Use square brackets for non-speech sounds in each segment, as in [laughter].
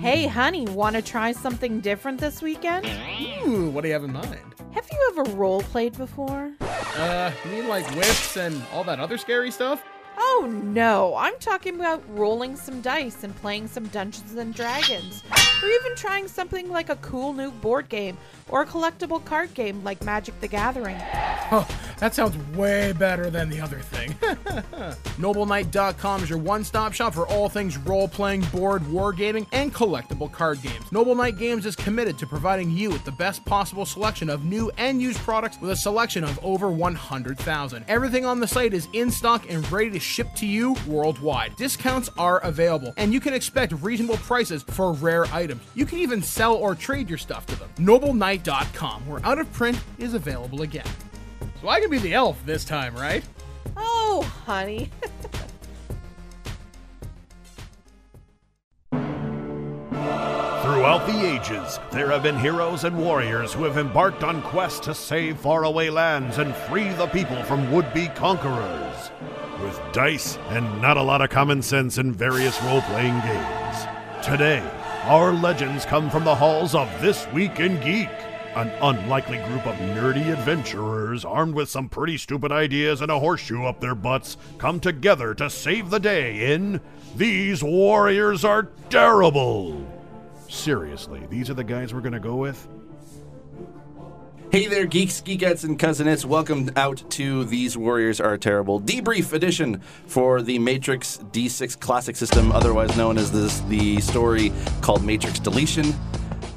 Hey, honey, want to try something different this weekend? Ooh, what do you have in mind? Have you ever role played before? Uh, you mean like whips and all that other scary stuff? Oh no, I'm talking about rolling some dice and playing some Dungeons and Dragons. Or even trying something like a cool new board game or a collectible card game like Magic the Gathering. Oh, that sounds way better than the other thing. [laughs] NobleKnight.com is your one stop shop for all things role playing, board, wargaming, and collectible card games. Noble Knight Games is committed to providing you with the best possible selection of new and used products with a selection of over 100,000. Everything on the site is in stock and ready to ship to you worldwide. Discounts are available, and you can expect reasonable prices for rare items. You can even sell or trade your stuff to them. NobleKnight.com, where out of print is available again. So I can be the elf this time, right? Oh, honey. [laughs] Throughout the ages, there have been heroes and warriors who have embarked on quests to save faraway lands and free the people from would be conquerors. With dice and not a lot of common sense in various role playing games. Today, our legends come from the halls of This Week in Geek, an unlikely group of nerdy adventurers armed with some pretty stupid ideas and a horseshoe up their butts come together to save the day in These Warriors Are Terrible. Seriously, these are the guys we're gonna go with? Hey there, geeks, geekettes, and cousinettes. Welcome out to These Warriors Are Terrible debrief edition for the Matrix D6 Classic System, otherwise known as this, the story called Matrix Deletion.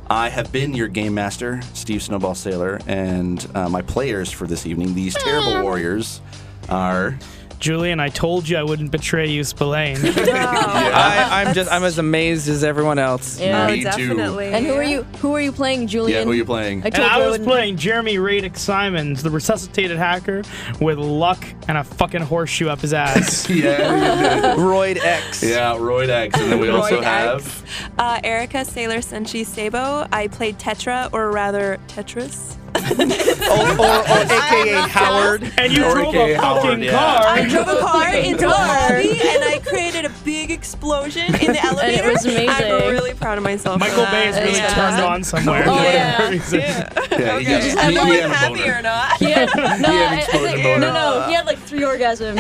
I have been your game master, Steve Snowball Saylor, and uh, my players for this evening, these terrible warriors, are. Julian, I told you I wouldn't betray you, Spillane. [laughs] I, I'm just I'm as amazed as everyone else. Yeah, Me too. definitely. And who are you? Who are you playing, Julian? Yeah, who are you playing? I and told I you I was wouldn't- playing Jeremy Radic Simons, the resuscitated hacker with luck and a fucking horseshoe up his ass. [laughs] yeah, Royd X. yeah, Royd X. And then we also Royd have. Uh, Erica Sailor Senshi Sabo. I played Tetra, or rather Tetris. Or, or, or [laughs] AKA Howard. and you Or drove AKA a Howard, fucking yeah. car. I drove a car [laughs] into a Car. lobby and I created a big explosion in the [laughs] elevator. It was amazing. I'm really proud of myself. Michael. Bay is really Yeah. turned on somewhere. Oh, for yeah. whatever. Yeah, he Okay. gets- Am he- I he had happy boner. or not? He had, no, had I- I think- no, no, he had like three orgasms.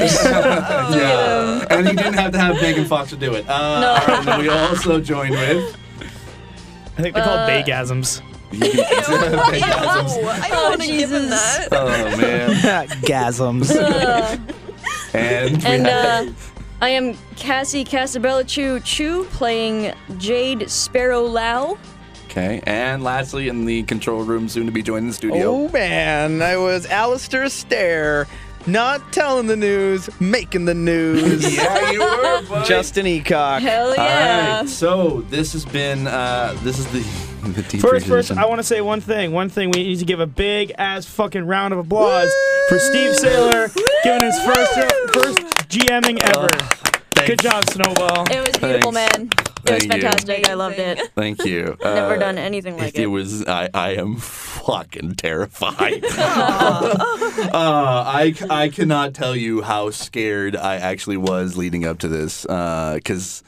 Yeah, and he didn't have to have Megan Fox to do it. Uh, No. all right, and then we also joined with. I think they're called Uh, Baygasms. Orgasms. Ew, I don't Oh, want to give him Jesus. that. Oh man! [laughs] Gasms. Uh, And, we and have- uh, I am Cassie Casabella Chu Chu playing Jade Sparrow Lau. okay, and lastly, in the control room, soon to be joining the studio. Oh man, I was Alistair Stair. Not telling the news, making the news. [laughs] Yeah, you were. buddy. Justin Eacock. Hell yeah. right, so this has been uh, this is the the deep [laughs] First, first, edition. I want to say one thing. One thing we need to give a big ass fucking round of applause for Steve Saylor giving his first first GMing ever. Good job, Snowball. It was beautiful, Thanks. man. It was Thank you. fantastic. I loved it. Thank you. I've [laughs] never Uh, done anything like it it. was I, I am fucking terrified. [laughs] uh, I, I cannot tell you how scared I actually was leading up to this because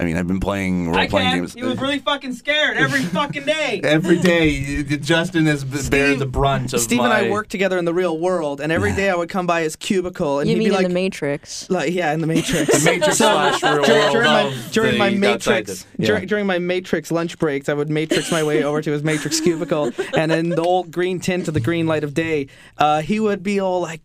I mean I've been playing role playing games He was really fucking scared every fucking day. [laughs] every day. Justin has b- bared the brunt of Steve my. and I worked together in the real world, and every day I would come by his cubicle, and You he'd mean be in like, the Matrix? like, yeah, in the Matrix. [laughs] The Matrix slash real Dur- world during my during my matrix the- dur- yeah. during my matrix lunch breaks, I would matrix my way over to his matrix cubicle, and in the old green tint of the green light of day, uh, he would be all like,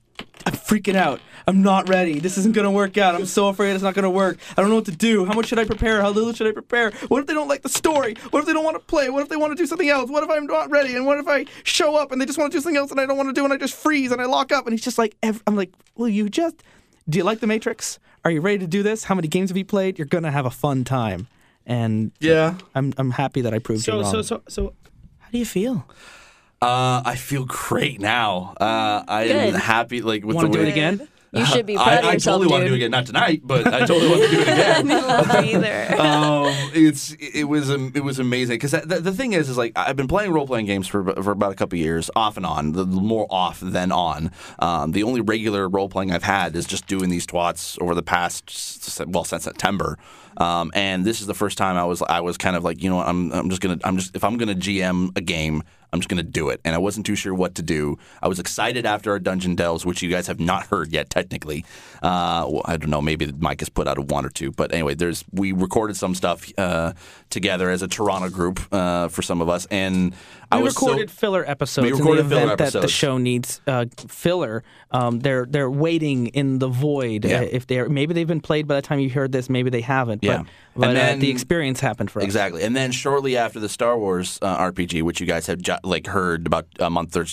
"I'm freaking out. I'm not ready. This isn't gonna work out. I'm so afraid it's not gonna work. I don't know what to do. How much should I prepare? How little should I prepare? What if they don't like the story? What if they don't want to play? What if they want to do something else? What if I'm not ready? And what if I show up and they just want to do something else and I don't want to do and I just freeze and I lock up and he's just like, I'm like, will you just? Do you like the Matrix? Are you ready to do this? How many games have you played? You're gonna have a fun time, and Yeah. I'm I'm happy that I proved you So, wrong. so, so, so, how do you feel? Uh, I feel great now. Uh, I am Good. happy. Like with Want the to do way it again? You should be I, proud of I yourself, totally want to do it again. Not tonight, but I totally want to do it [laughs] again. either. [laughs] um, it's it was am- it was amazing because the, the thing is is like I've been playing role playing games for for about a couple years, off and on, the, the more off than on. Um, the only regular role playing I've had is just doing these twats over the past s- well since September. Um, and this is the first time I was I was kind of like you know I'm I'm just gonna I'm just if I'm gonna GM a game I'm just gonna do it and I wasn't too sure what to do. I was excited after our dungeon delves, which you guys have not heard yet technically. Uh, well, I don't know, maybe Mike has put out a one or two, but anyway, there's we recorded some stuff uh, together as a Toronto group uh, for some of us, and I We was so- recorded filler episodes We in recorded the event that the show needs uh, filler. Um, they're they're waiting in the void. Yeah. Uh, if they're maybe they've been played by the time you heard this, maybe they haven't. Yeah. But, but And uh, the experience happened for us. Exactly, and then shortly after the Star Wars uh, RPG, which you guys have ju- like heard about a month or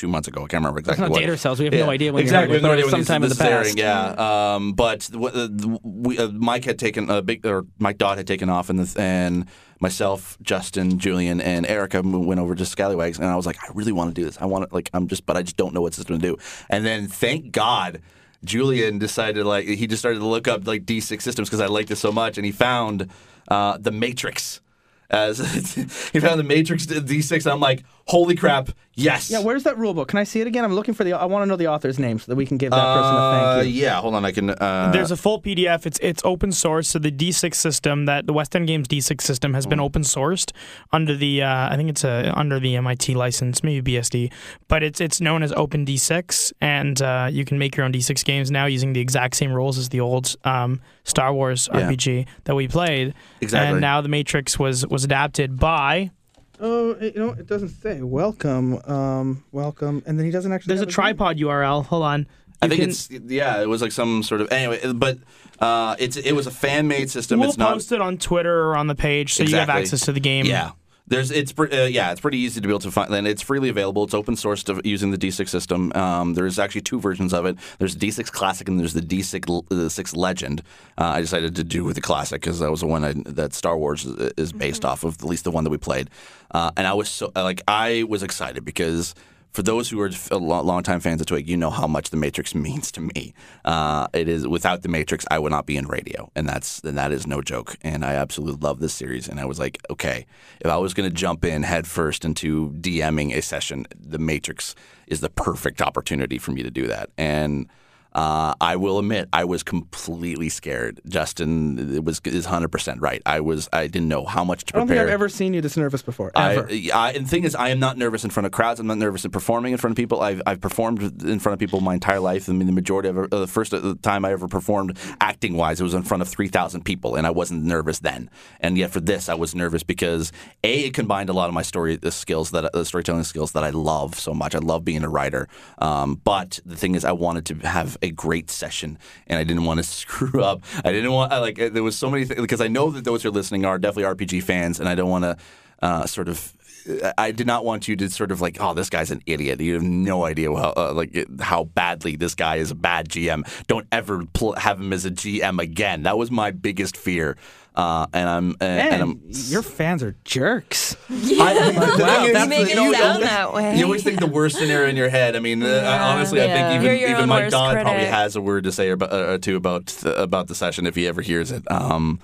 two months ago, I can't remember exactly. not what. date ourselves. We have no idea when exactly. heard it, we have no idea when this- sometime in this the is past. airing, Yeah, um, but what, uh, we, uh, Mike had taken a big, or Mike Dodd had taken off, and the, and myself, Justin, Julian, and Erica went over to Scallywags, and I was like, I really want to do this. I want to like, I'm just, but I just don't know what system to do. And then, thank God. Julian decided like he just started to look up like D6 systems because I liked it so much, and he found uh, the Matrix. As [laughs] he found the Matrix D6, and I'm like, holy crap, yes. Yeah, where's that rule book? Can I see it again? I'm looking for the. I want to know the author's name so that we can give that person a Uh, thank you. yeah, hold on, I can. Uh, There's a full PDF. It's it's open source. So the D6 system, that the West End Games D6 system, has been open sourced under the uh, I think it's uh under the MIT license, maybe BSD, but it's it's known as Open D6, and uh, you can make your own D6 games now using the exact same rules as the old um, Star Wars Yeah. RPG that we played. Exactly. And now the Matrix was was adapted by. Oh, you know it doesn't say welcome, um, welcome, and then he doesn't actually. There's a have his name. tripod URL. Hold on. I You think can- it's yeah, it was like some sort of anyway, but uh, it's it was a fan made system. We'll it's not post it on Twitter or on the page so you have Exactly. access to the game. Yeah. There's it's uh, yeah it's pretty easy to be able to find and it's freely available. It's open source to, using the D6 system. Um, there's actually two versions of it. There's D6 Classic and there's the D6 the six Legend. Uh, I decided to do with the Classic because that was the one I, that Star Wars is, is based off of, at least the one that we played. Uh, and I was so like I was excited because for those who are a lo- longtime fans of Twig, you know how much the Matrix [laughs] means to me. Uh, it is without the Matrix, I would not be in radio, and that's and that is no joke. And I absolutely love this series. And I was like, okay, if I was going to jump in headfirst into DMing a session, the Matrix is the perfect opportunity for me to do that. And uh, I will admit, I was completely scared. Justin it was is hundred percent right. I was. I didn't know how much to I don't prepare. think I've ever seen you this nervous before. I, Ever. I, and the thing is, I am not nervous in front of crowds. I'm not nervous in performing in front of people. I've, I've performed in front of people my entire life. I mean, the majority of uh, the first uh, time I ever performed acting wise, it was in front of 3,000 people, and I wasn't nervous then. And yet for this, I was nervous because A, it combined a lot of my story the skills that the storytelling skills that I love so much. I love being a writer. Um, but the thing is, I wanted to have a great session, and I didn't want to [laughs] screw up. I didn't want I, like there was so many things because I know that those who are listening are definitely RPG fans, and I don't want to uh, sort of. I did not want you to sort of like, oh, this guy's an idiot. You have no idea how uh, like how badly this guy is a bad GM. Don't ever pl- have him as a GM again. That was my biggest fear. Uh, and I'm uh, and, Man, I'm. your fans are jerks. I, [laughs] the Wow, thing is, that's You make it you sound you that way. You always think the worst scenario in your head. I mean, uh, Yeah. honestly, I Yeah. think You're even your even own Mike worst Dodd probably has a word to say about, uh, or two about about the session if he ever hears it. Um,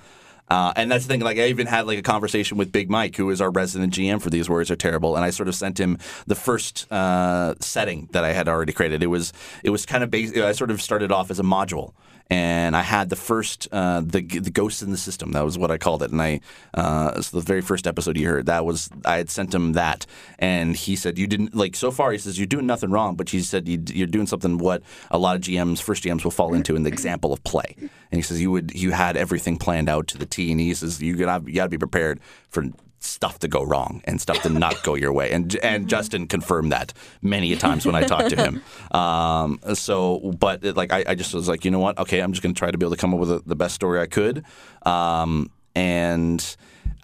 uh, and that's the thing. Like I even had like a conversation with Big Mike, who is our resident GM for These Warriors Are Terrible, and I sort of sent him the first uh, setting that I had already created. It was it was kind of basic. I sort of started off as a module, and I had the first uh, the the ghosts in the system. That was what I called it. And I uh, so the very first episode you heard that was I had sent him that, and he said you didn't like so far. He says you're doing nothing wrong, but he said you, you're doing something what a lot of GMs first GMs will fall into in the example of play. And he says you would you had everything planned out to the T, and he says you gotta you gotta be prepared for stuff to go wrong and stuff to not go your way. And and Justin confirmed that many a times when I talked to him. [laughs] Um, so, but it, like I, I just was like, you know what? Okay, I'm just going to try to be able to come up with a, the best story I could. Um, and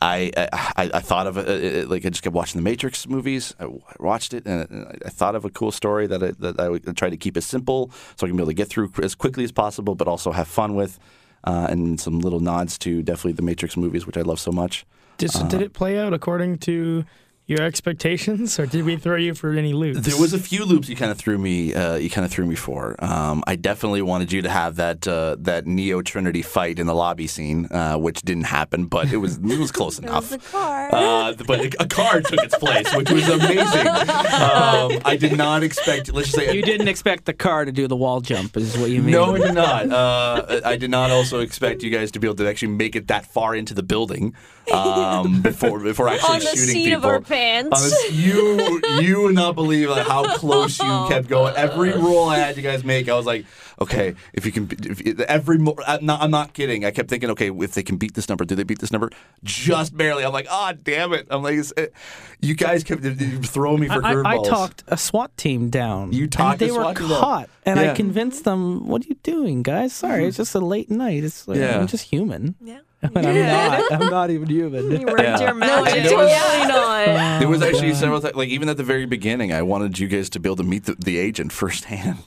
I, I I thought of it like I just kept watching the Matrix movies. I watched it and I thought of a cool story that I, that I would try to keep as simple so I can be able to get through as quickly as possible, but also have fun with. Uh, and some little nods to definitely the Matrix movies, which I love so much. Did, so did uh-huh. it play out according to Your expectations, or did we throw you for any loops? There was a few loops you kind of threw me. Uh, you kind of threw me for. Um, I definitely wanted you to have that uh, that Neo Trinity fight in the lobby scene, uh, which didn't happen, but it was it was close [laughs] It enough. was a car. Uh, but a, a car took its place, which was amazing. Um, I did not expect. Let's just say You didn't expect the car to do the wall jump, is what you mean? No, I did not. Uh, I did not also expect you guys to be able to actually make it that far into the building [laughs] um, before before actually On the shooting seat people. Of our pants. On you you would not believe like, how close you oh, kept going. Every roll I had you guys make, I was like, okay, if you can, if, every mo- I'm not, I'm not kidding. I kept thinking, okay, if they can beat this number, do they beat this number? Just barely. I'm like, ah, damn it. I'm like, it- you guys kept throwing me for I, I curveballs. talked a SWAT team down. You talked and they a SWAT were team down. caught, and Yeah. I convinced them. What are you doing, guys? Sorry, mm-hmm. it's just a late night. It's like, Yeah. I'm just human. yeah. [laughs] But I'm not. I'm not even human. You worked Yeah. your no, magic. there was- totally not. There was actually God. several times, like even at the very beginning, I wanted you guys to be able to meet the, the agent [laughs] firsthand.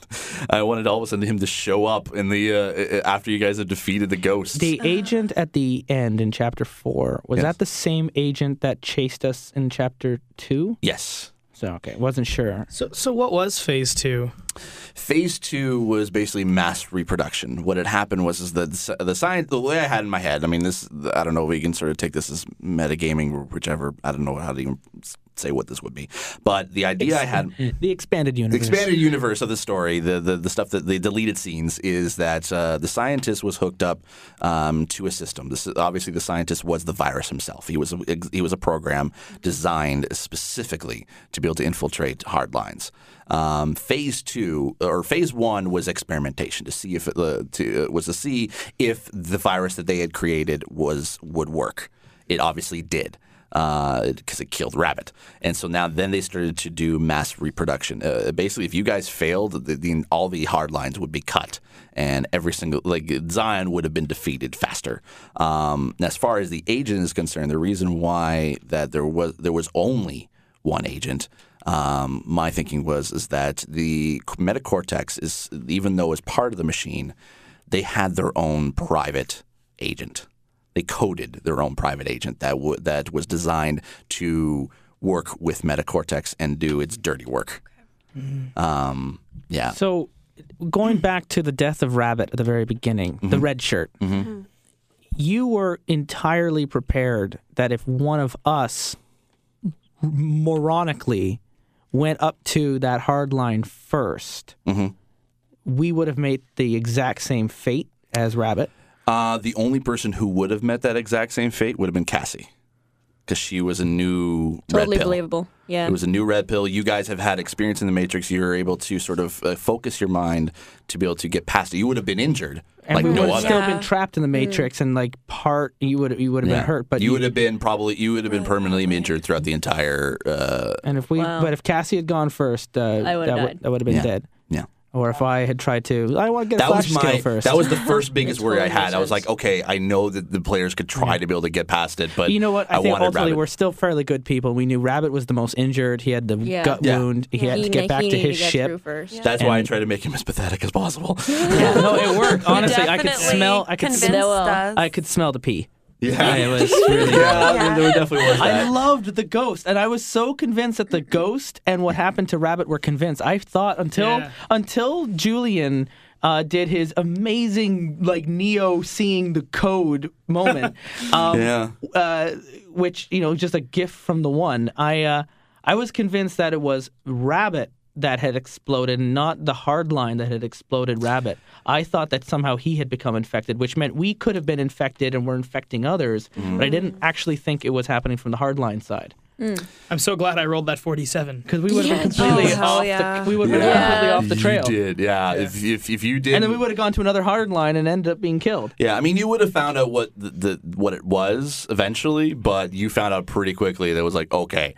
I wanted all of a sudden him to show up in the uh, after you guys had defeated the ghosts. The agent at the end in chapter four was Yes. that the same agent that chased us in chapter two? yes. So okay, wasn't sure. So, so what was phase two? Phase two was basically mass reproduction. What had happened was is that the, the science, the way I had in my head. I mean, this I don't know. We can sort of take this as metagaming or whichever. I don't know how to even say what this would be, but the idea I had. The expanded universe. expanded universe of the story, the, the the stuff that the deleted scenes is that uh, the scientist was hooked up um, to a system. This obviously the scientist was the virus himself. He was a, he was a program designed specifically to be able to infiltrate hard lines. Um, phase two or phase one was experimentation to see if it uh, to, uh, was to see if the virus that they had created was would work. It obviously did because it killed rabbit. And so now then they started to do mass reproduction. Uh, basically, if you guys failed, the, the, all the hard lines would be cut, and every single like Zion would have been defeated faster. Um, as far as the agent is concerned, the reason why that there was there was only one agent. Um, my thinking was is that the metacortex is even though it's part of the machine, they had their own private agent they coded their own private agent that w- that was designed to work with Metacortex and do its dirty work. Um, yeah. So, going back to the death of Rabbit at the very beginning, Mm-hmm. the red shirt, you were entirely prepared that if one of us moronically went up to that hard line 1st Mhm. we would have made the exact same fate as Rabbit. Uh, the only person who would have met that exact same fate would have been Cassie, because she was a new Totally red pill. believable. Yeah. It was a new red pill. You guys have had experience in the Matrix. You were able to sort of uh, focus your mind to be able to get past it. You would have been injured And like we no would have other. still Yeah. been trapped in the Matrix and like part you would you would have Yeah. been hurt, but you would have been probably you would have been permanently injured throughout the entire. Uh, And if we, Wow. but if Cassie had gone first, uh, I would've that, died. would, that would have been Yeah. dead. Yeah. Or if I had tried to, I want to get a that flash was my skill first. that was the first [laughs] biggest worry I had. I was like, okay, I know that the players could try to be able to get past it, but you know what? I, think ultimately Rabbit. we're still fairly good people. We knew Rabbit was the most injured. He had the Yeah. gut Yeah. wound. He had to get back to his get ship. through first. That's why I tried to make him as pathetic as possible. [laughs] Yeah, no, it worked. Honestly, I could smell. I could smell. us. I could smell the pee. Yeah, it was really. [laughs] yeah, there definitely was I loved the ghost, and I was so convinced that the ghost and what happened to Rabbit were convinced. I thought until Yeah. until Julian uh, did his amazing like Neo seeing the code moment, [laughs] um, Yeah. uh, which you know just a gift from the one. I uh, I was convinced that it was Rabbit that had exploded, not the hardline that had exploded Rabbit. I thought that somehow he had become infected, which meant we could have been infected and were infecting others. But I didn't actually think it was happening from the hardline side mm. I'm so glad I rolled that 47. because we would have Yeah, been completely oh, off. yeah. The, we would have been Yeah. completely off the trail. You did, yeah. If, if if you did, And then we would have gone to another hardline and ended up being killed. Yeah, I mean, you would have found out what the, the what it was eventually, but you found out pretty quickly that it was like, okay,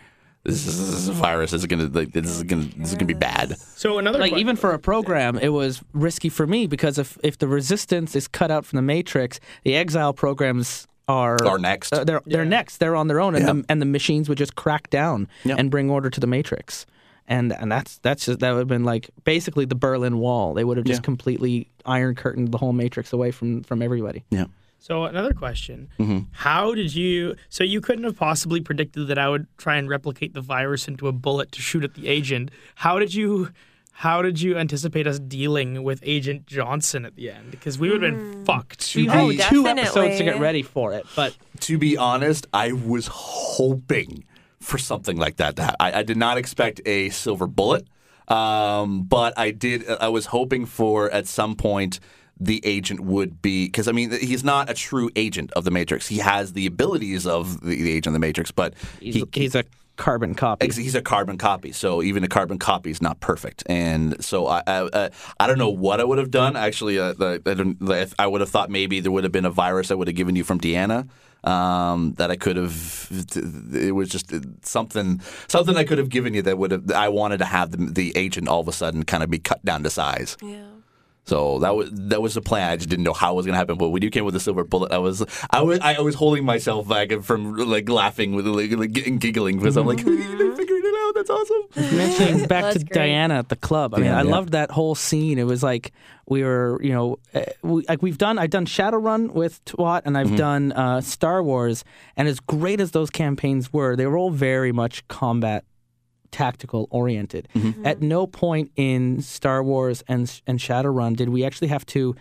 this is, this is a virus. This is gonna like, this is gonna this is gonna be bad. So another like que- even for a program it was risky for me because if if the resistance is cut out from the matrix the exile programs are Are next. uh, they're they're next they're on their own and Yeah. the, and the machines would just crack down Yeah. and bring order to the matrix and and that's that's just that would have been like basically the Berlin Wall they would have just Yeah. completely iron curtained the whole matrix away from from everybody Yeah. So another question: Mm-hmm. How did you? So you couldn't have possibly predicted that I would try and replicate the virus into a bullet to shoot at the agent. How did you? How did you anticipate us dealing with Agent Johnson at the end? Because we would have been fucked. We To had be- two episodes to get ready for it, but to be honest, I was hoping for something like that. to I, I did not expect a silver bullet, um, but I did. I was hoping for at some point the agent would be because I mean he's not a true agent of the Matrix. He has the abilities of the, the agent of the Matrix, but he's, he, he's a carbon copy. He's a carbon copy, so even a carbon copy is not perfect. And so I, I, uh, I don't know what I would have done. Actually, uh, the, I, don't, the, I would have thought maybe there would have been a virus I would have given you from Deanna um, that I could have. It was just something, something I could have given you that would have. I wanted to have the, the agent all of a sudden kind of be cut down to size. Yeah. So that was that was the plan. I just didn't know how it was going to happen. But when you came with the silver bullet, I was I was I was holding myself back from like laughing with like, like and giggling because I'm like, [laughs] they figured it out. That's awesome. [laughs] mentioning [laughs] back to great. Diana at the club. I mean, Yeah, I yeah. loved that whole scene. It was like we were, you know, uh, we, like we've done. I've done Shadowrun with Twat, and I've Mm-hmm. done uh, Star Wars. And as great as those campaigns were, they were all very much combat tactical oriented. Mm-hmm. At no point in Star Wars and and Shadowrun did we actually have to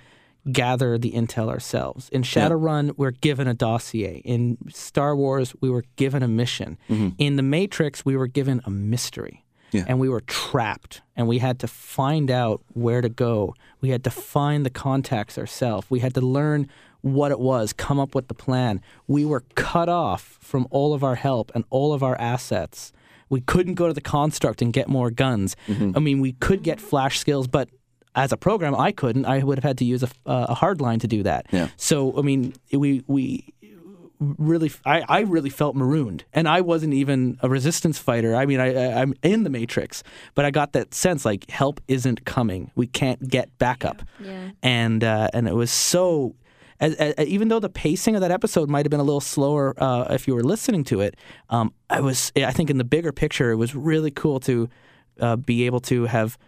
gather the intel ourselves. In Shadowrun, we're given a dossier. In Star Wars, we were given a mission. In The Matrix, we were given a mystery. Yeah. And we were trapped, and we had to find out where to go. We had to find the contacts ourselves. We had to learn what it was, come up with the plan. We were cut off from all of our help and all of our assets. We couldn't go to the construct and get more guns. I mean, we could get flash skills, but as a program, I couldn't. I would have had to use a, a hard line to do that. Yeah. So, I mean, we we really, I, I really felt marooned, and I wasn't even a resistance fighter. I mean, I, I I'm in the Matrix, but I got that sense like help isn't coming. We can't get backup, Yeah. and uh, and it was so. As, as, even though the pacing of that episode might have been a little slower uh, if you were listening to it, um, I was. I think in the bigger picture, it was really cool to uh, be able to have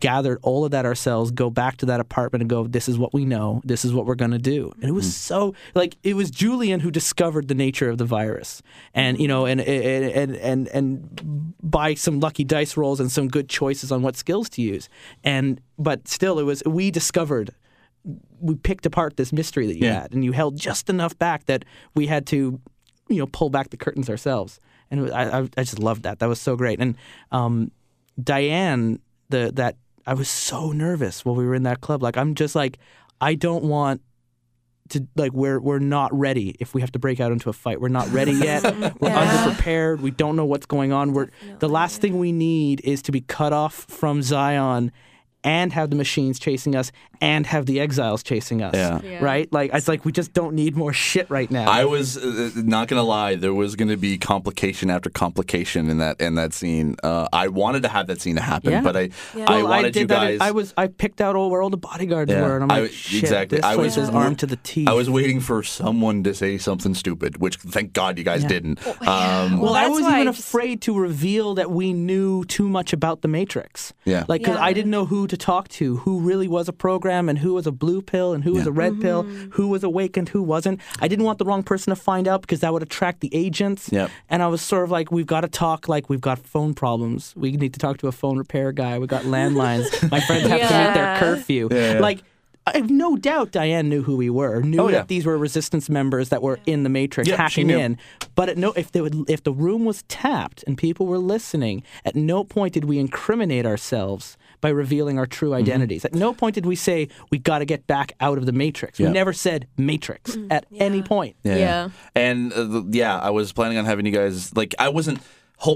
gathered all of that ourselves, go back to that apartment and go, this is what we know, this is what we're going to do. And it was so like it was Julian who discovered the nature of the virus. And you know, and and and and, and by some lucky dice rolls and some good choices on what skills to use. And but still it was we discovered we picked apart this mystery that you Yeah. had and you held just enough back that we had to you know pull back the curtains ourselves. And was- I, I, I just loved that. That was so great. And um, Diane the that I was so nervous while we were in that club. Like I'm just like I don't want to like we're we're not ready if we have to break out into a fight. We're not ready yet. [laughs] We're Yeah. underprepared. We don't know what's going on. We're the last thing we need is to be cut off from Zion and have the machines chasing us and have the exiles chasing us Yeah. Yeah. right like it's like we just don't need more shit right now I was uh, not gonna lie. There was gonna be complication after complication in that in that scene. Uh, I wanted to have that scene to happen, Yeah. but I Yeah. I Well, wanted did you that. guys. I was. I picked out all where all the bodyguards Yeah. were, and I'm like, w- shit, exactly. This I was- is armed to the teeth. I was waiting for someone to say something stupid, which thank God you guys didn't. Um, Well, Well, I was why even I just- afraid to reveal that we knew too much about the Matrix. Yeah. Like, because Yeah. I didn't know who to talk to, who really was a program, and who was a blue pill, and who was a red pill, Mm-hmm. who was awakened, who wasn't. I didn't want the wrong person to find out because that would attract the agents. Yep. And I was sort of like, we've got to talk like we've got phone problems. We need to talk to a phone repair guy. We got landlines. [laughs] My friends have to meet their curfew. Yeah, yeah. Like. I have no doubt Diane knew who we were, knew Oh, yeah. that these were resistance members that were in the Matrix Yeah, she hacking in. But at no, if they would, if the room was tapped and people were listening, at no point did we incriminate ourselves by revealing our true Mm-hmm. identities. At no point did we say we got to get back out of the Matrix. Yeah. We never said Matrix at any point. Yeah. yeah. And uh, yeah, I was planning on having you guys like I wasn't.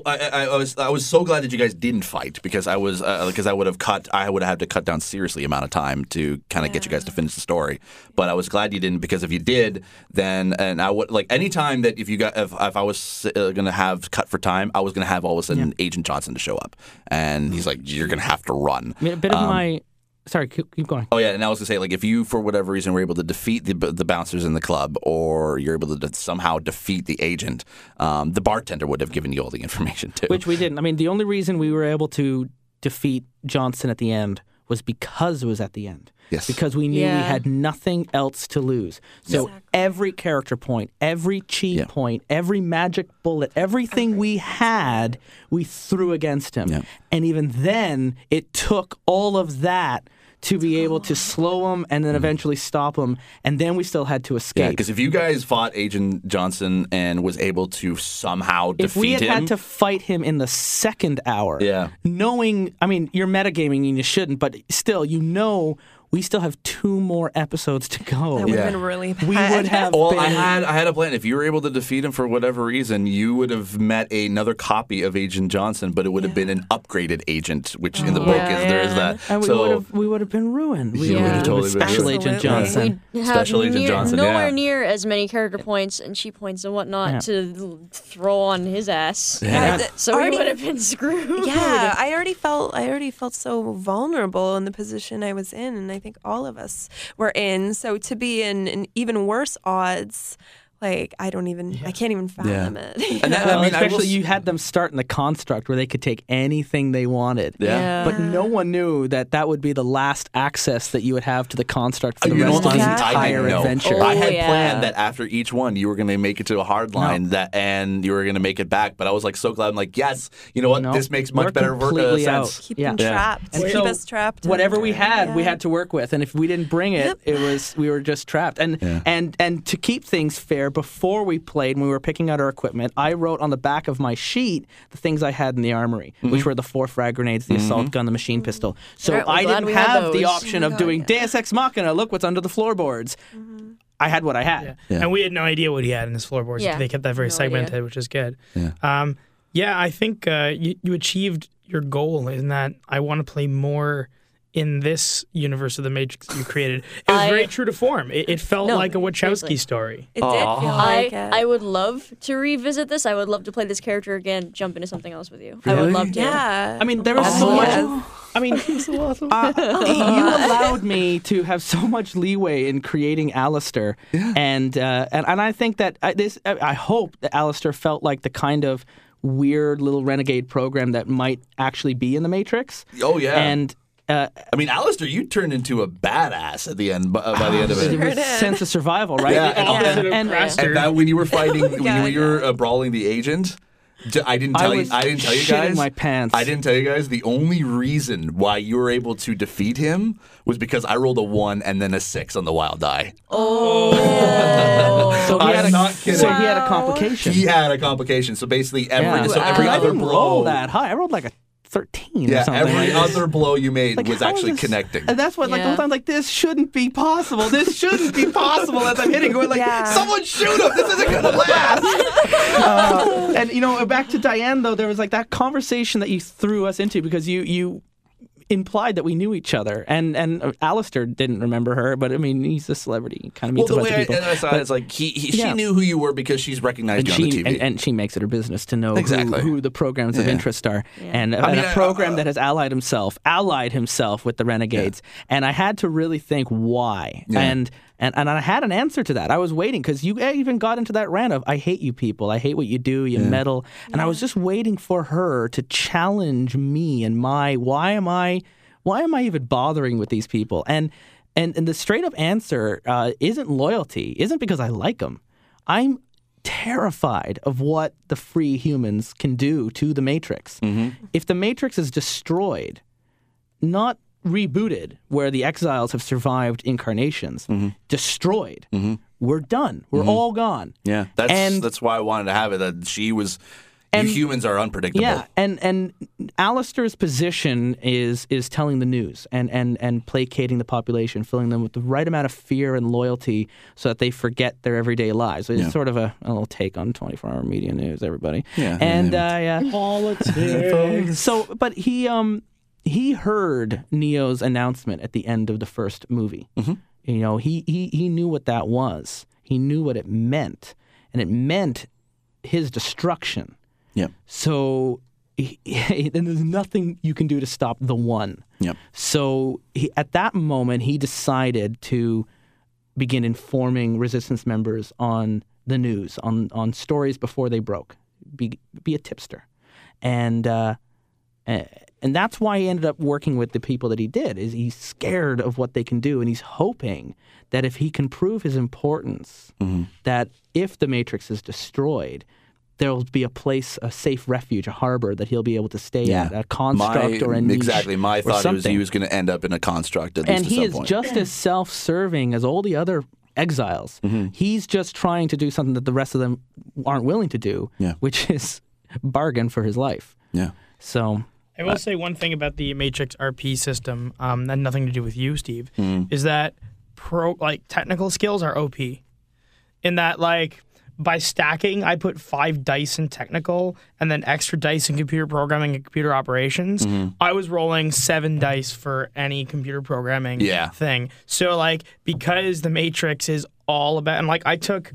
I, I, I was I was so glad that you guys didn't fight because I was uh, because I would have cut I would have had to cut down seriously amount of time to kind of get you guys to finish the story. But I was glad you didn't because if you did, then and I would like anytime that if you got if, if I was uh, gonna have cut for time, I was gonna have all of a sudden Agent Johnson to show up, and he's like, you're gonna have to run. I mean, a bit of Um, my. Sorry, keep, keep going. Oh yeah, and I was gonna say like if you for whatever reason were able to defeat the the bouncers in the club, or you're able to somehow defeat the agent, um, the bartender would have given you all the information too. Which we didn't. I mean, the only reason we were able to defeat Johnson at the end was because it was at the end. Yes. Because we knew we had nothing else to lose. So every character point, every cheat Yeah. point, every magic bullet, everything we had, we threw against him. Yeah. And even then, it took all of that to be able to slow him and then mm-hmm. eventually stop him. And then we still had to Yeah, escape. because if you guys fought Agent Johnson and was able to somehow defeat him, if we had him, had to fight him in the second hour, Yeah. knowing, I mean, you're metagaming and you shouldn't, but still, you know, we still have two more episodes to go. That would Yeah. have been really bad. we would have Well, been. I had I had a plan. If you were able to defeat him for whatever reason, you would have met another copy of Agent Johnson, but it would have been an upgraded agent, which in the oh, book Yeah. is there is that. and we so would have we would have been ruined. We You would would've have totally been Special ruined. Agent Absolutely. Johnson. We have Special Agent near, Johnson, nowhere yeah. near as many character points and cheat points and whatnot Yeah. to throw on his ass. Yeah, th- So already- we would have been screwed. Yeah, [laughs] I already felt I already felt so vulnerable in the position I was in, and I think all of us were in. So to be in, in even worse odds, like I don't even I can't even fathom it. [laughs] And that- I mean, I will especially s- you had them start in the construct where they could take anything they wanted. Yeah. But no one knew that that would be the last access that you would have to the construct for the you rest of the Yeah. I entire adventure. Oh, I had yeah. planned that after each one, you were going to make it to a hard line that, and you were going to make it back. But I was like so glad. I'm like, yes, you know what? No, this makes much we're better ver- uh, completely out. sense. keep yeah. them Yeah. trapped. And keep so us trapped. Whatever we there. had, we had to work with, and if we didn't bring it, Yep. it was we were just trapped. And Yeah. and and to keep things fair, before we played, when we were picking out our equipment, I wrote on the back of my sheet the things I had in the armory, Mm-hmm. which were the four frag grenades, the assault gun, the machine pistol. So Right, well, I didn't have the option of doing Deus Ex Machina. Look what's under the floorboards. I had what I had. Yeah. And we had no idea what he had in his floorboards. Yeah. They kept that very No idea. segmented, which is good. Yeah. Um, yeah, I think uh, you, you achieved your goal in that I want to play more in this universe of the Matrix you created. It was I- very true to form. It, it felt No, like a Wachowski seriously. story. It did feel I, like it. I would love to revisit this. I would love to play this character again, jump into something else with you. I would love to. yeah. I mean, there was Oh, so much. I mean, [laughs] uh, [laughs] [laughs] you allowed me to have so much leeway in creating Alistair, and, uh, and and I think that I, this. I I hope that Alistair felt like the kind of weird little renegade program that might actually be in the Matrix. Oh yeah. And uh, I mean, Alistair, you turned into a badass at the end. By, by the end of it it. was sense of survival, right? Yeah, and- Opposite of and- And that when you were fighting, [laughs] when Yeah, you were uh, brawling the agent, j- I didn't I tell you. I didn't tell you shitting guys. my pants. I didn't tell you guys. The only reason why you were able to defeat him was because I rolled a one and then a six on the wild die. [laughs] so he I'm had a, not kidding. So he had a complication. He had a complication. So basically, every Yeah. so every I other didn't blow. roll that high. I rolled like a thirteen. or Yeah, something every other blow you made Like, was actually this- connecting. And that's what, like, the whole time, like, this shouldn't be possible. This shouldn't be possible as I'm hitting. Going like, Yeah. someone shoot him. This isn't gonna last. Uh, and you know, back to Diane though, there was like that conversation that you threw us into because you you implied that we knew each other, and and uh, Alistair didn't remember her, but I mean, he's a celebrity. Kind of well, meets the a bunch way of I, people. and I saw But- it, it's like he, he Yeah. she knew who you were because she's recognized and you on she the TV. and, and she makes it her business to know Exactly. who, who the programs of Yeah. interest are, and, I and mean, a I- program uh, that has allied himself, allied himself with the renegades, and I had to really think why, Yeah. and and and I had an answer to that. I was waiting because you even got into that rant of I hate you people, I hate what you do, you meddle, and I was just waiting for her to challenge me and my why am I why am I even bothering with these people and. And, and the straight up answer uh, isn't loyalty, isn't because I like them. I'm terrified of what the free humans can do to the Matrix. If the Matrix is destroyed, not rebooted, where the exiles have survived incarnations, destroyed, we're done. We're all gone. yeah, that's and- that's why I wanted to have it. That she was. And- you humans are unpredictable. Yeah, and and Alistair's position is is telling the news and and and placating the population, filling them with the right amount of fear and loyalty, so that they forget their everyday lives. It's Yeah. sort of a, a little take on 24-hour media news, everybody. Yeah. and uh, yeah, Politics. [laughs] so but he um he heard Neo's announcement at the end of the first movie. Mm-hmm. You know, he he he knew what that was. He knew what it meant, and it meant his destruction. Yeah. So he, [laughs] and there's nothing you can do to stop the one. Yep. So he, at that moment, he decided to begin informing resistance members on the news, on on stories before they broke. Be be a tipster, and uh, uh, and that's why he ended up working with the people that he did. Is he's scared of what they can do, and he's hoping that if he can prove his importance, Mm-hmm. that if the Matrix is destroyed. There'll be a place, a safe refuge, a harbor that he'll be able to stay at, a construct my, or a niche exactly. My or thought was he was going to end up in a construct at and least at he some is point. just as self-serving as all the other exiles. Mm-hmm. He's just trying to do something that the rest of them aren't willing to do, Yeah. which is bargain for his life. yeah. So I will say one thing about the Matrix RP system, um, that nothing to do with you, Steve, Mm-hmm. is that pro like technical skills are OP. In that, like by stacking, I put five dice in technical and then extra dice in computer programming and computer operations. Mm-hmm. I was rolling seven dice for any computer programming Yeah. thing. So like because the Matrix is all about, and like I took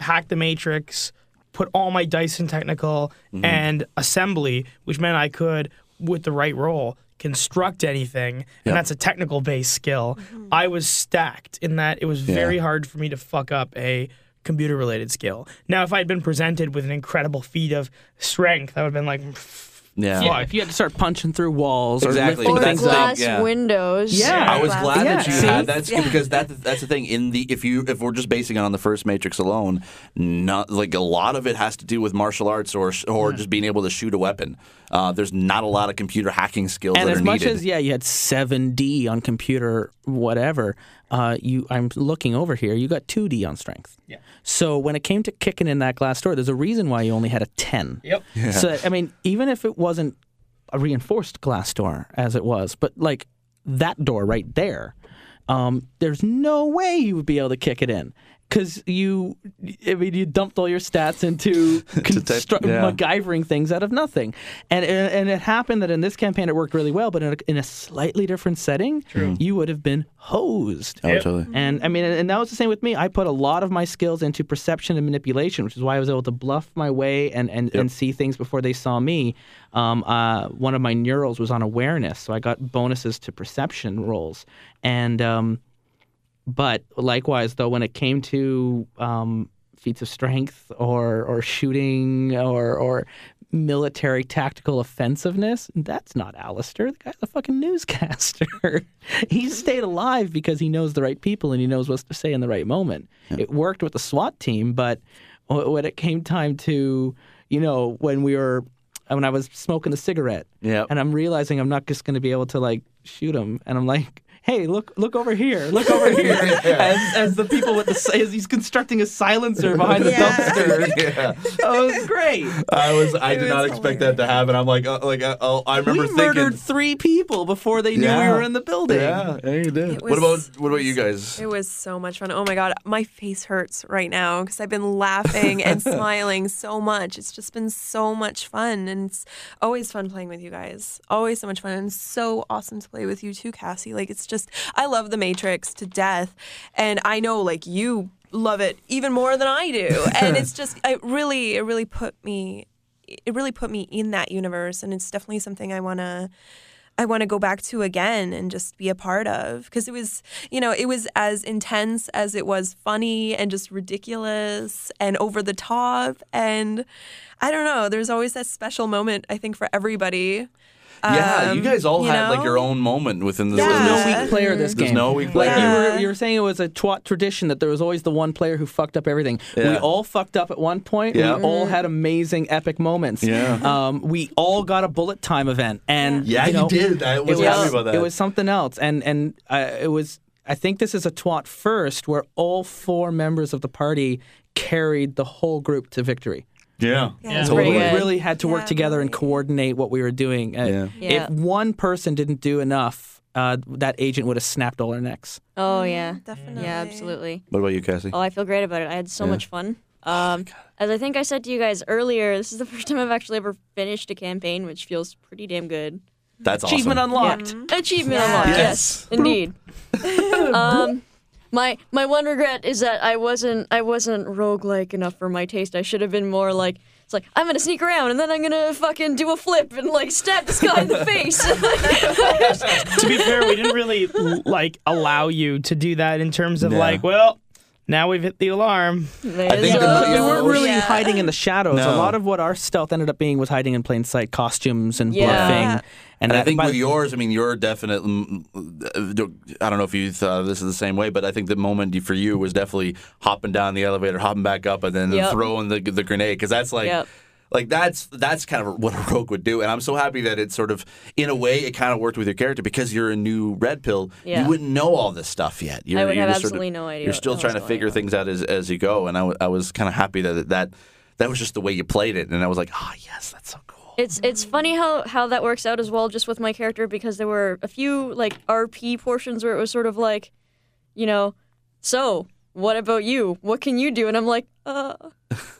hack the Matrix, put all my dice in technical Mm-hmm. and assembly, which meant I could, with the right roll construct anything. And that's a technical based skill. Mm-hmm. I was stacked in that it was very hard for me to fuck up a computer related skill. Now, if I'd been presented with an incredible feat of strength, I would have been like, Yeah. yeah, if you had to start punching through walls Exactly. or Or lifting things the up, glass yeah. windows. Yeah. I was Glass. glad that you Yeah. had See? that's because that that's the thing in the if you if we're just basing it on the first Matrix alone, not like a lot of it has to do with martial arts or or just being able to shoot a weapon. Uh, there's not a lot of computer hacking skills and that as are much needed. as yeah, you had 7D on computer, whatever. Uh, you, I'm looking over here. You got 2D on strength. Yeah. So when it came to kicking in that glass door, there's a reason why you only had a 10. Yep. So I mean, even if it wasn't a reinforced glass door as it was, but like that door right there, um, there's no way you would be able to kick it in. Because you, I mean, you dumped all your stats into [laughs] constru- yeah. MacGyvering things out of nothing, and and it happened that in this campaign it worked really well, but in a, in a slightly different setting, True. you would have been hosed. oh, totally. And I mean, and that was the same with me. I put a lot of my skills into perception and manipulation, which is why I was able to bluff my way and and, and see things before they saw me. Um, uh, one of my neurals was on awareness, so I got bonuses to perception rolls. And um, but likewise, though, when it came to um, feats of strength or or shooting or or military tactical offensiveness, that's not Alistair. The guy's a fucking newscaster. [laughs] he stayed alive because he knows the right people and he knows what to say in the right moment. It worked with the SWAT team, but when it came time to, you know, when we were when I was smoking a cigarette, Yep. and I'm realizing I'm not just going to be able to like shoot him, and I'm like, hey, look, look over here, look over [laughs] here, as, as the people with the as he's constructing a silencer behind the Yeah. dumpster. [laughs] yeah. Oh, it was great. I was I It did not was expect that to happen. I'm like uh, like uh, oh, I remember we thinking murdered three people before they knew we were in the building. Yeah, yeah, you did. It What about what about you guys? It was so much fun. Oh my god, my face hurts right now because I've been laughing and [laughs] smiling so much. It's just been so much fun, and it's always fun playing with you guys. Always so much fun, and so awesome to play with you too, Cassie. Like it's just, I love the Matrix to death, and I know like you love it even more than I do, [laughs] and it's just, it really, it really put me, it really put me in that universe, and it's definitely something I want to. I want to go back to again and just be a part of because it was, you know, it was as intense as it was funny and just ridiculous and over the top. And I don't know, there's always that special moment, I think, for everybody. Yeah, you Um, guys all you had like your own moment within the There was no weak player this There's game. no weak Like player. you were, you were saying, it was a twat tradition that there was always the one player who fucked up everything. We all fucked up at one point. Yeah. We all had amazing, epic moments. Yeah. Um, we all got a bullet time event, and Yeah, you, know, you did. I was it happy about that. It was something else, and and uh, it was. I think this is a twat first, where all four members of the party carried the whole group to victory. Yeah. Yeah. So Pretty we really had to work Yeah, together and coordinate what we were doing. Uh, Yeah. Yeah. If one person didn't do enough, uh, that agent would have snapped all our necks. Oh yeah. Definitely. Yeah, absolutely. What about you, Cassie? Oh, I feel great about it. I had so Yeah. much fun. Um, as I think I said to you guys earlier, this is the [laughs] first time I've actually ever finished a campaign, which feels pretty damn good. That's Achievement awesome. unlocked. Achievement Yeah. unlocked. Yes. Yes, indeed. [laughs] um, my my one regret is that I wasn't I wasn't roguelike enough for my taste. I should have been more like it's like I'm gonna sneak around and then I'm gonna fucking do a flip and like stab this guy in the [laughs] face. to be fair, we didn't really like allow you to do that in terms of Yeah. like, well, now we've hit the alarm. I think the- But we weren't really Yeah. hiding in the shadows. A lot of what our stealth ended up being was hiding in plain sight, costumes and Yeah. bluffing. And I that- think with yours, I mean, you're definitely. Uh, I don't know if you thought this is the same way, but I think the moment for you was definitely hopping down the elevator, hopping back up, and then Yep. throwing the the grenade because that's like. Yep. Like that's that's kind of what a [laughs] rogue would do, and I'm so happy that it sort of, in a way, it kind of worked with your character because you're a new red pill. Yeah. You wouldn't know all this stuff yet. You're, I would you're have just sort of- absolutely no idea You're still trying to figure things out as as you go, and I, w- I was kind of happy that that that was just the way you played it, and I was like, ah, yes, that's so cool. It's it's funny how how that works out as well, just with my character, because there were a few like RP portions where it was sort of like, you know, so what about you? What can you do? And I'm like, uh,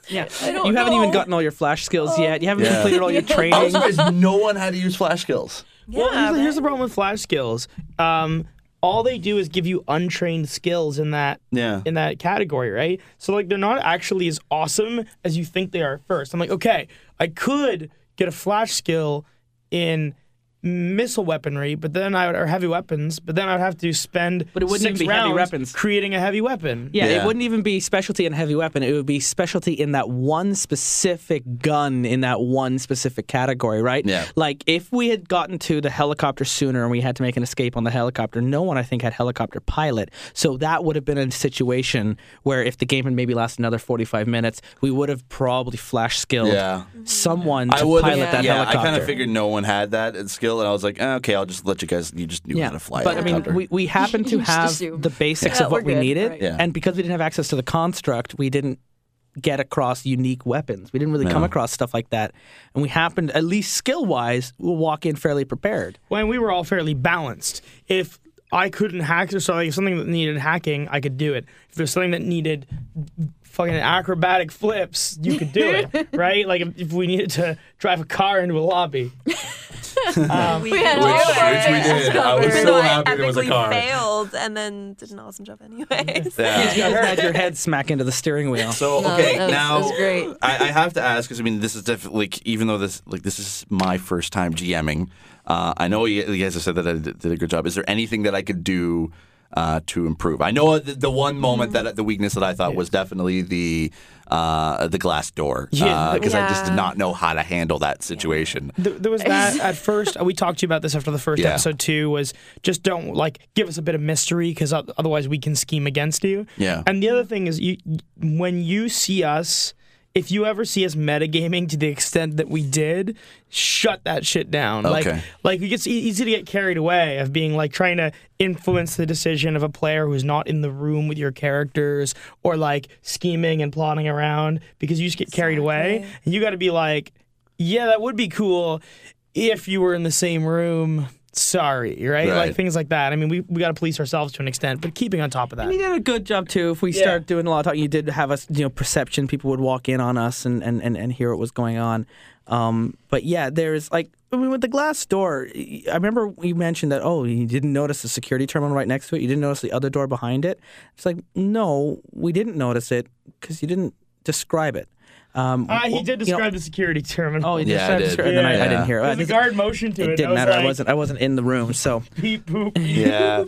yeah. [laughs] I don't you haven't even gotten all your flash skills yet. You haven't Yeah. completed all your [laughs] I training. was surprised no one had to use flash skills. Well, Yeah, here's, here's the problem with flash skills. Um, all they do is give you untrained skills in that Yeah. in that category, right? So like they're not actually as awesome as you think they are at first. I'm like, okay, I could get a flash skill in missile weaponry, but then I would or heavy weapons, but then I'd have to spend But it wouldn't six even be heavy rounds weapons. creating a heavy weapon. Yeah, Yeah. it wouldn't even be specialty in a heavy weapon. It would be specialty in that one specific gun in that one specific category, right? Yeah. Like if we had gotten to the helicopter sooner and we had to make an escape on the helicopter, no one I think had helicopter pilot. So that would have been a situation where if the game had maybe lasted another 45 minutes, we would have probably flash skilled Yeah. someone to I would pilot have. that yeah, helicopter. I kind of figured no one had that skill, and I was like, eh, okay, I'll just let you guys. You just knew how to fly. But I mean, we, we [laughs] happened to have assume. the basics Yeah, of what we're good, needed, right. Yeah. and because we didn't have access to the construct, we didn't get across unique weapons. We didn't really come across stuff like that, and we happened, at least skill wise, we'll walk in fairly prepared. when we were all fairly balanced. If I couldn't hack, so like if something that needed hacking, I could do it. If there's something that needed fucking acrobatic flips, you could do it, [laughs] right? Like if, if we needed to drive a car into a lobby. [laughs] Um, we, We had did all do of our we did. I was Even so happy there was a car. failed and then did an awesome job anyways. yeah. You guys had your head smack into the steering wheel. So No, okay, that was- now that was great. I, I have to ask because I mean this is definitely like even though this like this is my first time GMing, uh, I know you, you guys have said that I did, did a good job. Is there anything that I could do uh, to improve? I know the, the one moment that the weakness that I thought was definitely the uh, the glass door Yeah. because I just did not know how to handle that situation. There, there was that [laughs] at first. We talked to you about this after the first Yeah. episode too. Was just don't like give us a bit of mystery because otherwise we can scheme against you. Yeah. And the other thing is, you when you see us, if you ever see us metagaming to the extent that we did, shut that shit down. Okay. Like, like it's e- easy to get carried away of being like trying to influence the decision of a player who's not in the room with your characters or like scheming and plotting around because you just get carried away. And you got to be like, yeah, that would be cool if you were in the same room. Sorry, right? Right. Like things like that. I mean, we, we got to police ourselves to an extent, but keeping on top of that. And you did a good job too. If we Yeah. start doing a lot of talking, you did have us, you know, perception. People would walk in on us and and, and, and hear what was going on. Um, but yeah, there's like, I mean, with the glass door, I remember you mentioned that. Oh, you didn't notice the security terminal right next to it. You didn't notice the other door behind it. It's like, no, we didn't notice it because you didn't describe it. Um, Ah, he well, did you know- describe the security terminal. Oh, he Yeah, I did. the security, and then I, I Yeah. didn't hear it. There's I a just- guard motion to it. it didn't was matter. I wasn't. I wasn't in the room, so. [laughs] Beep boop. Yeah,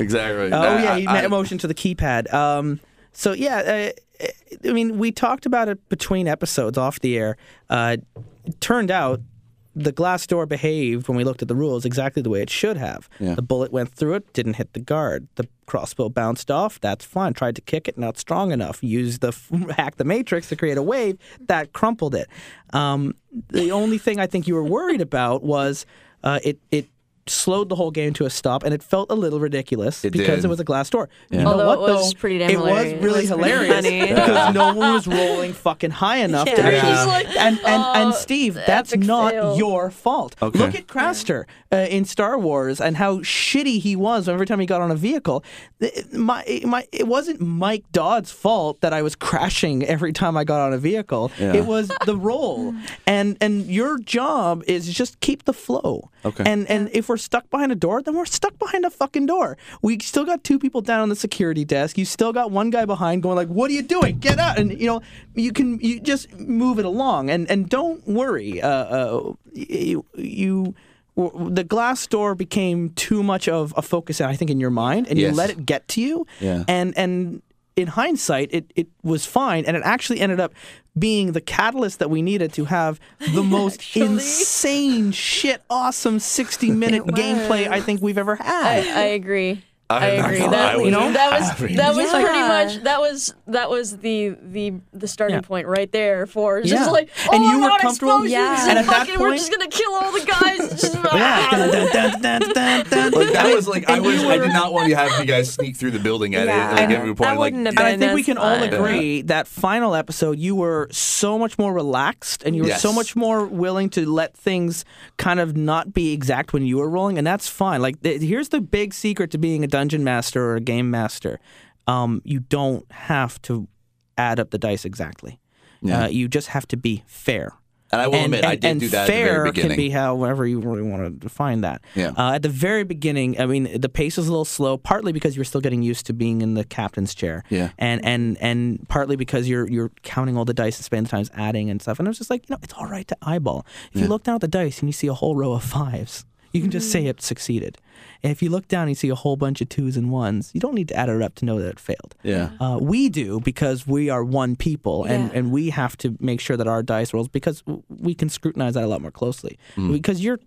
exactly. Oh yeah, he I- made I- a motion to the keypad. Um, so yeah, uh, I mean, we talked about it between episodes off the air. Uh, it turned out the glass door behaved when we looked at the rules exactly the way it should have. Yeah. The bullet went through it, didn't hit the guard. The crossbow bounced off. That's fine. Tried to kick it, not strong enough. Used the [laughs] hack the matrix to create a wave that crumpled it. Um, the only thing I think you were worried about was uh, it it slowed the whole game to a stop, and it felt a little ridiculous It because did. it was a glass door. You know Although what it was though? pretty damn it was really It was hilarious because no one was rolling fucking high enough to Yeah. actually. He's like, and and, and "Oh, Steve, that's not fail." your fault. Okay. Look at Craster uh, in Star Wars and how shitty he was every time he got on a vehicle. It- My, my, it wasn't Mike Dodd's fault that I was crashing every time I got on a vehicle. Yeah. It was the roll, and and your job is just keep the flow. Okay. And and if we're stuck behind a door, then we're stuck behind a fucking door. We still got two people down on the security desk. You still got one guy behind going like, "What are you doing? Get out!" And you know, you can you just move it along and and don't worry. Uh, uh you, you the glass door became too much of a focus, I think, in your mind, and Yes. you let it get to you. Yeah. And and in hindsight, it, it was fine, and it actually ended up being the catalyst that we needed to have the [laughs] most insane, shit, awesome sixty minute gameplay I think we've ever I, had. I agree. I, I- I agree. that, [laughs] I was you know, that was happy. that was pretty much that was that was the the the starting Yeah. point right there for just Yeah. like oh And you my were God, comfortable- explosions Yeah. and, And at that fucking we're point- just gonna kill all the guys. Just, [laughs] yeah. Like [laughs] that was like I was you I did not want to have you guys sneak through the building at Yeah. it like And every that point like wouldn't have And I think we as can all fun. agree that final episode, you were so much more relaxed and you were Yes. so much more willing to let things kind of not be exact when you were rolling, and that's fine. Like, th- here's the big secret to being a dungeon master or a game master um, you don't have to add up the dice exactly. Yeah. Uh, you just have to be fair. and I will admit I did and do that at the fair very beginning. can be however you really want to define that. Yeah. Uh, at the very beginning, I mean, the pace was a little slow, partly because you're still getting used to being in the captain's chair. Yeah. And and and partly because you're you're counting all the dice and spending the times adding and stuff. And I was just like, you know, it's all right to eyeball. If you look down at the dice and you see a whole row of fives, you can just say it succeeded. And if you look down and you see a whole bunch of twos and ones, you don't need to add it up to know that it failed. yeah. Uh, we do because we are one people, and, Yeah. and we have to make sure that our dice rolls because we can scrutinize that a lot more closely. Because you're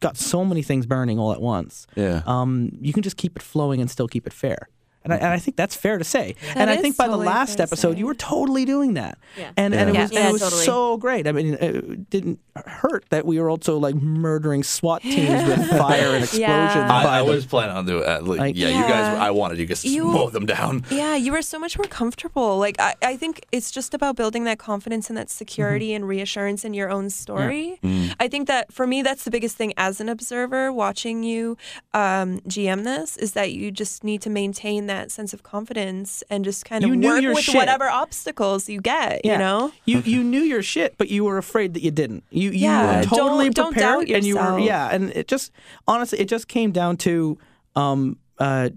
got so many things burning all at once. Yeah. Um, you can just keep it flowing and still keep it fair. And I, and I think that's fair to say. and I think by totally the last episode, you were totally doing that. Yeah. And, and it Yeah. was, and it was totally. so great. I mean, it didn't hurt that we were also like murdering SWAT teams with [laughs] fire and explosions. Yeah. I, by I was planning on doing it. Like, Like- yeah, you guys. I wanted you guys to You- mow them down. Yeah, you were so much more comfortable. Like I, I think it's just about building that confidence and that security mm-hmm. and reassurance in your own story. Mm-hmm. I think that for me that's the biggest thing as an observer watching you um, GM this is that you just need to maintain that sense of confidence and just kind of You knew work your with shit. whatever obstacles you get, you know? you you knew your shit, but you were afraid that you didn't. You you Yeah, were totally don't- don't prepared, doubt and you were yeah. And it just honestly, it just came down to um uh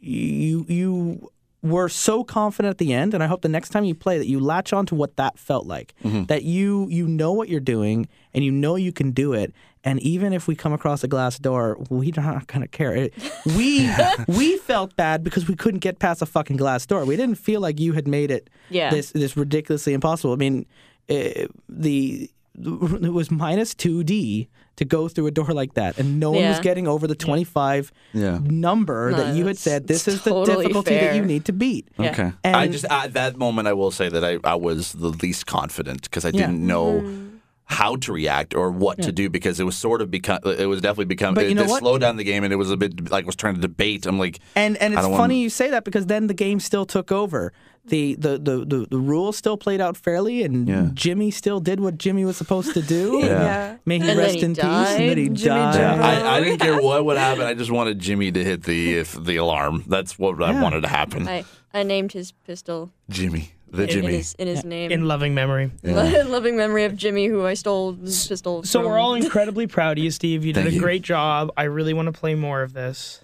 you you were so confident at the end, and I hope the next time you play that you latch on to what that felt like. That you you know what you're doing, and you know you can do it. And even if we come across a glass door, we're not gonna care. It- We [laughs] we felt bad because we couldn't get past a fucking glass door. We didn't feel like you had made it Yeah. this this ridiculously impossible. I mean, uh, the it was minus two D to go through a door like that, and no one was getting over the twenty five Yeah. number No, that you had that's- said. This it's is the totally difficulty that you need to beat. Yeah. Okay. And- I just at that moment I will say that I, I was the least confident because I Yeah. didn't know mm-hmm. how to react or what to do because it was sort of become it was definitely become But it, you know it what? slowed down the game and it was a bit like I was trying to debate. I'm like And and I it's don't funny wanna- you say that because then the game still took over. The the, the, the, the rules still played out fairly, and Yeah. Jimmy still did what Jimmy was supposed to do. [laughs] Yeah. Yeah. May he And rest he in peace. And then he died. Jimmy died. Jimbo. I, I didn't care [laughs] what would happen. I just wanted Jimmy to hit the if the alarm. That's what I wanted to happen. I I named his pistol Jimmy, the in Jimmy. his in his name. in loving memory. [laughs] Loving memory of Jimmy, who I stole his pistol. So from. we're all incredibly proud of you, Steve. You did Thank a you. great job. I really want to play more of this.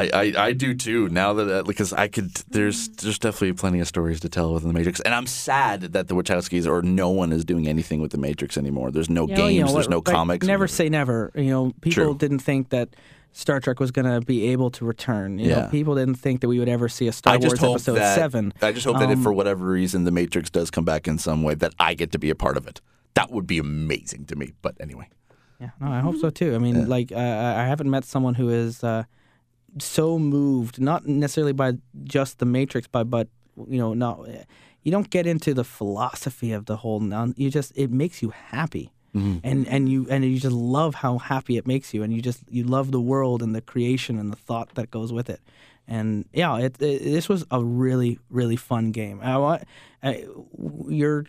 I, I, I do too. Now that uh, because I could, there's there's definitely plenty of stories to tell within the Matrix, and I'm sad that the Wachowskis or no one is doing anything with the Matrix anymore. There's no You know, games. you know, there's no comics. Never say never. You know, people True. didn't think that Star Trek was going to be able to return. You Yeah. know, people didn't think that we would ever see a Star I just Wars episode that seven. I just hope that if Um, for whatever reason the Matrix does come back in some way, that I get to be a part of it. That would be amazing to me. But anyway, Yeah, no, I hope so too. I mean, like, uh, I I haven't met someone who is uh, so moved, not necessarily by just the Matrix, but but you know, not you don't get into the philosophy of the whole. Non, you just it makes you happy, mm-hmm. and and you and you just love how happy it makes you, and you just you love the world and the creation and the thought that goes with it. And yeah, it, it, this was a really really fun game. I want I, you're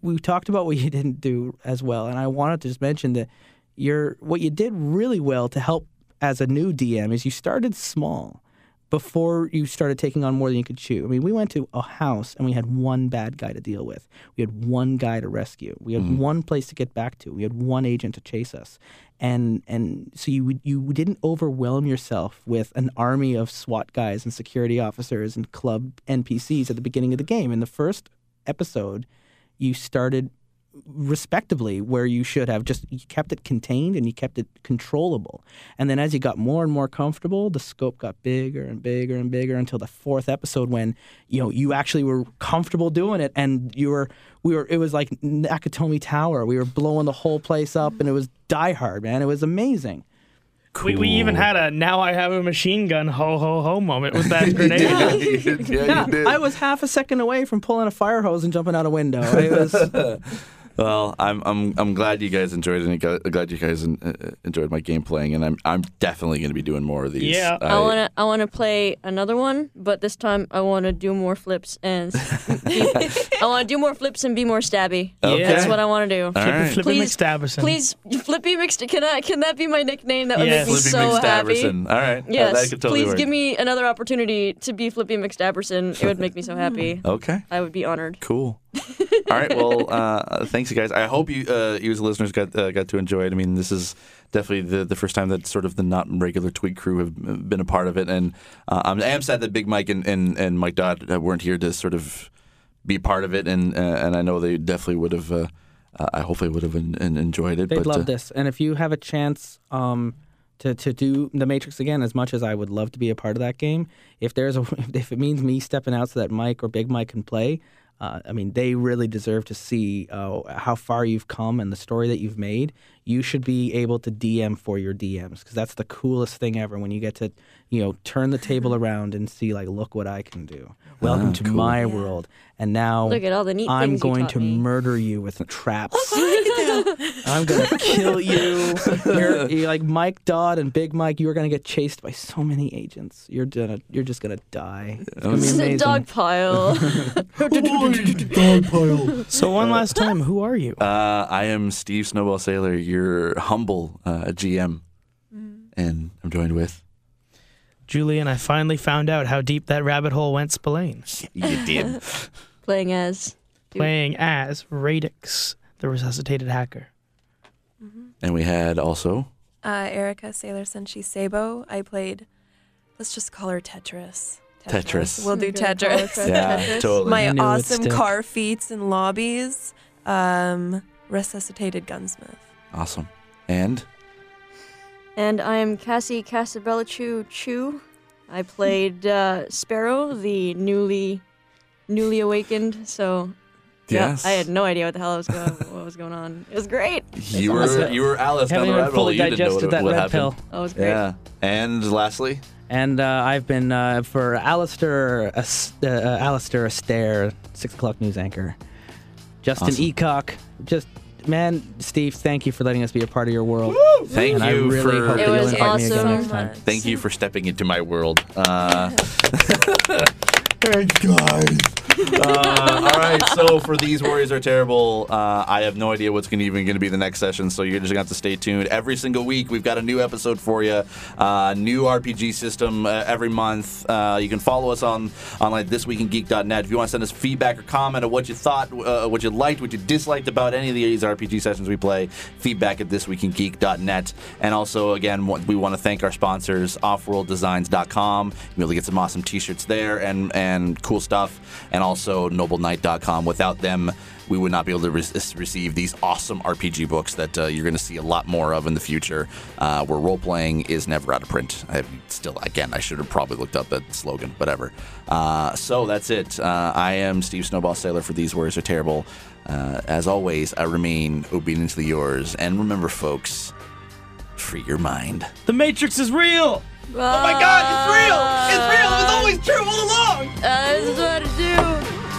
we talked about what you [laughs] didn't do as well, and I wanted to just mention that you're what you did really well to help as a new DM is you started small before you started taking on more than you could chew. I mean, we went to a house and we had one bad guy to deal with. We had one guy to rescue. We had mm-hmm. one place to get back to. We had one agent to chase us. And and so you you didn't overwhelm yourself with an army of SWAT guys and security officers and club NPCs at the beginning of the game. In the first episode, you started respectably where you should have just you kept it contained and you kept it controllable. And then as you got more and more comfortable, the scope got bigger and bigger and bigger until the fourth episode when you know you actually were comfortable doing it and you were we were it was like Nakatomi Tower. We were blowing the whole place up and it was Die Hard, man. It was amazing. We, we even had a now I have a machine gun ho ho ho moment with that [laughs] grenade. yeah, you [laughs] did. Yeah, you did. I was half a second away from pulling a fire hose and jumping out a window. It was [laughs] Well, I'm I'm I'm glad you guys enjoyed it. and glad you guys uh, enjoyed my game playing, and I'm I'm definitely going to be doing more of these. Yeah. I wanna I wanna play another one, but this time I wanna do more flips and be, [laughs] I wanna do more flips and be more stabby. Okay. That's what I wanna do. All right. Flippy Please- McStaverson. Please, Flippy McSt. Can I? Can that be my nickname? That would Yes. make me Flippy so happy. McStaverson. All right. Uh, Yes. that could totally please work. give me another opportunity to be Flippy McStaverson. It would make me so happy. [laughs] Okay. I would be honored. Cool. All right. Well, [laughs] uh, thanks, you guys. I hope you, uh, you as listeners, got uh, got to enjoy it. I mean, this is definitely the, the first time that sort of the not regular Twig crew have been a part of it, and uh, I'm, I am sad that Big Mike and, and, and Mike Dodd uh, weren't here to sort of be part of it, and uh, and I know they definitely would have. Uh, uh, I hopefully would have en- en- enjoyed it. They'd but, love this. And if you have a chance um, to to do the Matrix again, as much as I would love to be a part of that game, if there's a [laughs] if it means me stepping out so that Mike or Big Mike can play, uh, I mean, they really deserve to see uh, how far you've come and the story that you've made. You should be able to DM for your DMs because that's the coolest thing ever when you get to, you know, turn the table [laughs] around and see like, look what I can do. Welcome to my world. And now Look at all the neat I'm things going to me. murder you with traps. [laughs] I'm gonna kill you. [laughs] You're, you're like Mike Dodd and Big Mike. You are gonna get chased by so many agents. You're gonna, you're just gonna die. It's gonna be It's a amazing. dog pile. so one last time, who are you? Uh, I am Steve Snowball Saylor, your humble uh, GM, and I'm joined with. Julie and I finally found out how deep that rabbit hole went Spillane. You did. [laughs] Playing as. Playing as Radix, the resuscitated hacker. and we had also. Uh, Erica Sailor Senshi Sabo. I played. Let's just call her Tetris. Tetris. We'll do Okay, call Tetris. Tetris. Yeah, totally. My I knew it would awesome car feats and lobbies. Um, resuscitated gunsmith. Awesome. And And I am Cassie Casabella Chu Chu. I played uh, Sparrow, the newly newly awakened. So yeah, yes, I had no idea what the hell was going what was going on. It was great. you were you were Alice down Haven't the rabbit hole. fully You didn't know digested what, that what red happened. pill. That was great. Yeah. And lastly, And uh, I've been uh, for Alistair, As- uh, uh, Alistair Astaire, six o'clock news anchor. Justin Awesome. Eacock, just man, Steve, thank you for letting us be a part of your world. thank and I you really for hope It that you'll was invite me again awesome. next time. thank you for stepping into my world. Uh, [laughs] uh, all right, so for these Warriors are terrible. Uh, I have no idea what's to even going to be the next session, so you're just going to have to stay tuned. Every single week, we've got a new episode for you. Uh, new RPG system uh, every month. Uh, you can follow us on on like thisweekingeek.net if you want to send us feedback or comment of what you thought, uh, what you liked, what you disliked about any of these RPG sessions we play. Feedback at thisweekingeek.net. And also, again, we want to thank our sponsors, offworlddesigns.com. You'll be able to get some awesome t-shirts there and and cool stuff. And also nobleknight.com. Without them, we would not be able to re- receive these awesome RPG books that uh, you're going to see a lot more of in the future. Uh, where role playing is never out of print. I still, again, I should have probably looked up that slogan. Whatever. Uh, so that's it. Uh, I am Steve Snowball Saylor for These Warriors Are Terrible. Uh, as always, I remain obediently yours. And remember, folks, free your mind. The Matrix is real. Oh my God, it's real! It's real! It was always true all along.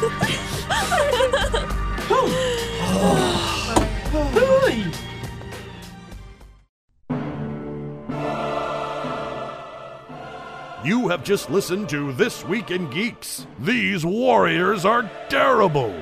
[laughs] You have just listened to This Week in Geeks. These warriors are terrible.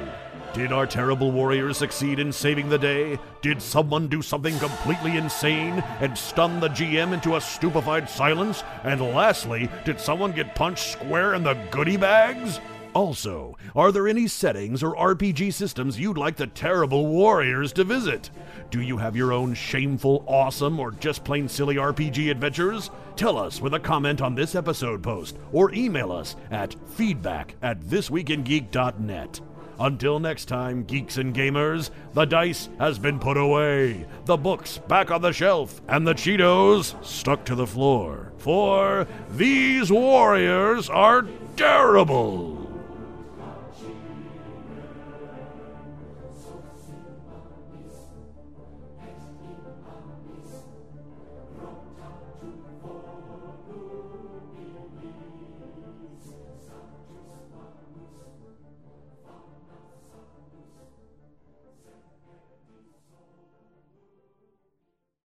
Did our terrible warriors succeed in saving the day? Did someone do something completely insane and stun the GM into a stupefied silence? And lastly, did someone get punched square in the goodie bags? Also, are there any settings or RPG systems you'd like the terrible warriors to visit? Do you have your own shameful, awesome, or just plain silly RPG adventures? Tell us with a comment on this episode post or email us at feedback at thisweekingeek.net. Until next time, geeks and gamers, the dice has been put away, the books back on the shelf, and the Cheetos stuck to the floor. For these warriors are terrible.